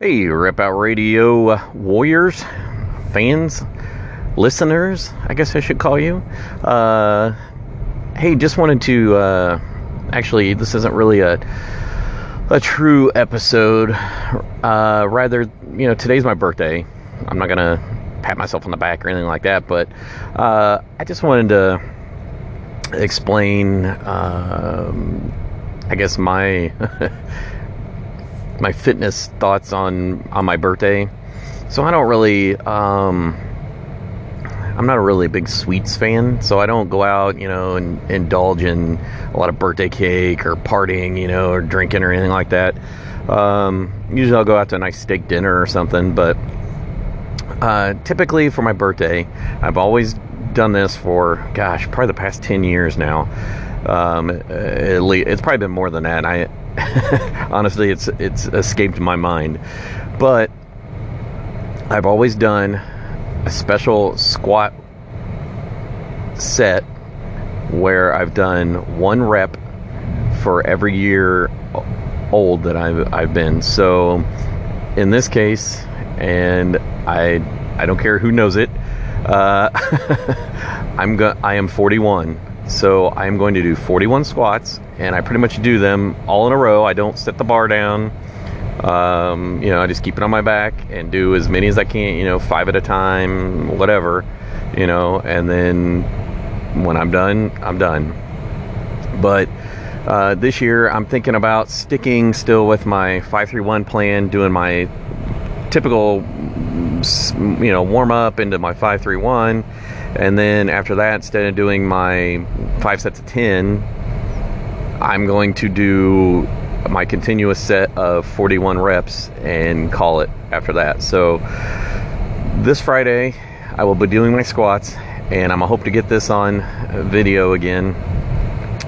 Hey, Rep Out Radio uh, warriors, fans, listeners, I guess I should call you. Uh, hey, just wanted to. Uh, actually, this isn't really a a true episode. Uh, rather, you know, today's my birthday. I'm not gonna pat myself on the back or anything like that, but uh, I just wanted to explain. Um, I guess my my fitness thoughts on on my birthday. So I don't really um I'm not a really big sweets fan, so I don't go out, you know, and indulge in a lot of birthday cake or partying, you know, or drinking or anything like that. Um, usually I'll go out to a nice steak dinner or something, but uh, typically for my birthday, I've always done this for, gosh, probably the past 10 years now. Um, at least, it's probably been more than that. I honestly, it's it's escaped my mind, but I've always done a special squat set where I've done one rep for every year old that I've I've been. So in this case, and I I don't care who knows it. Uh, I'm go- I am 41 so I'm going to do 41 squats, and I pretty much do them all in a row. I don't set the bar down. Um, you know, I just keep it on my back and do as many as I can. You know, five at a time, whatever. You know, and then when I'm done, I'm done. But uh, this year, I'm thinking about sticking still with my 531 plan, doing my typical, you know, warm up into my 531 and then after that, instead of doing my five sets of 10, I'm going to do my continuous set of 41 reps and call it after that. So this Friday, I will be doing my squats, and I'm gonna hope to get this on video again.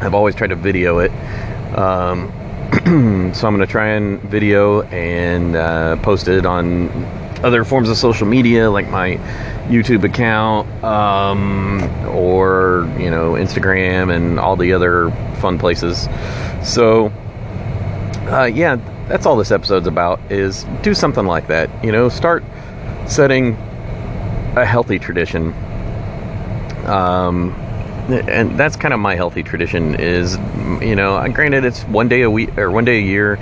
I've always tried to video it. Um, so I'm gonna try and video and uh, post it on other forms of social media like my YouTube account um, or you know Instagram and all the other fun places. So uh, yeah, that's all this episode's about is do something like that. You know, start setting a healthy tradition. Um, and that's kind of my healthy tradition is you know granted it's one day a week or one day a year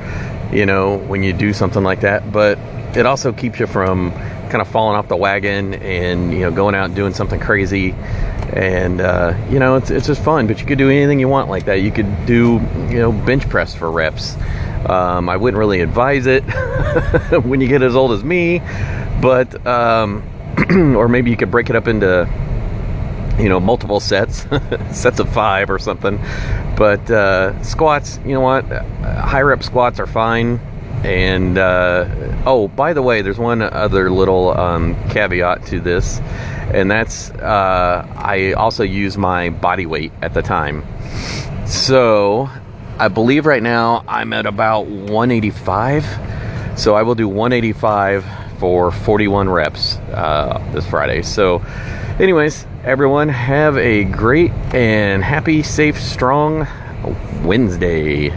you know when you do something like that but it also keeps you from kind of falling off the wagon and you know going out and doing something crazy. And uh, you know it's, it's just fun but you could do anything you want like that. You could do you know bench press for reps. Um, i wouldn't really advise it when you get as old as me but um, or maybe you could break it up into you know multiple sets sets of five or something. But uh, squats you know what? High rep squats are fine and uh, oh, by the way, there's one other little um, caveat to this, and that's uh, I also use my body weight at the time. So I believe right now I'm at about 185. So I will do 185 for 41 reps uh, this Friday. So, anyways, everyone, have a great and happy, safe, strong Wednesday.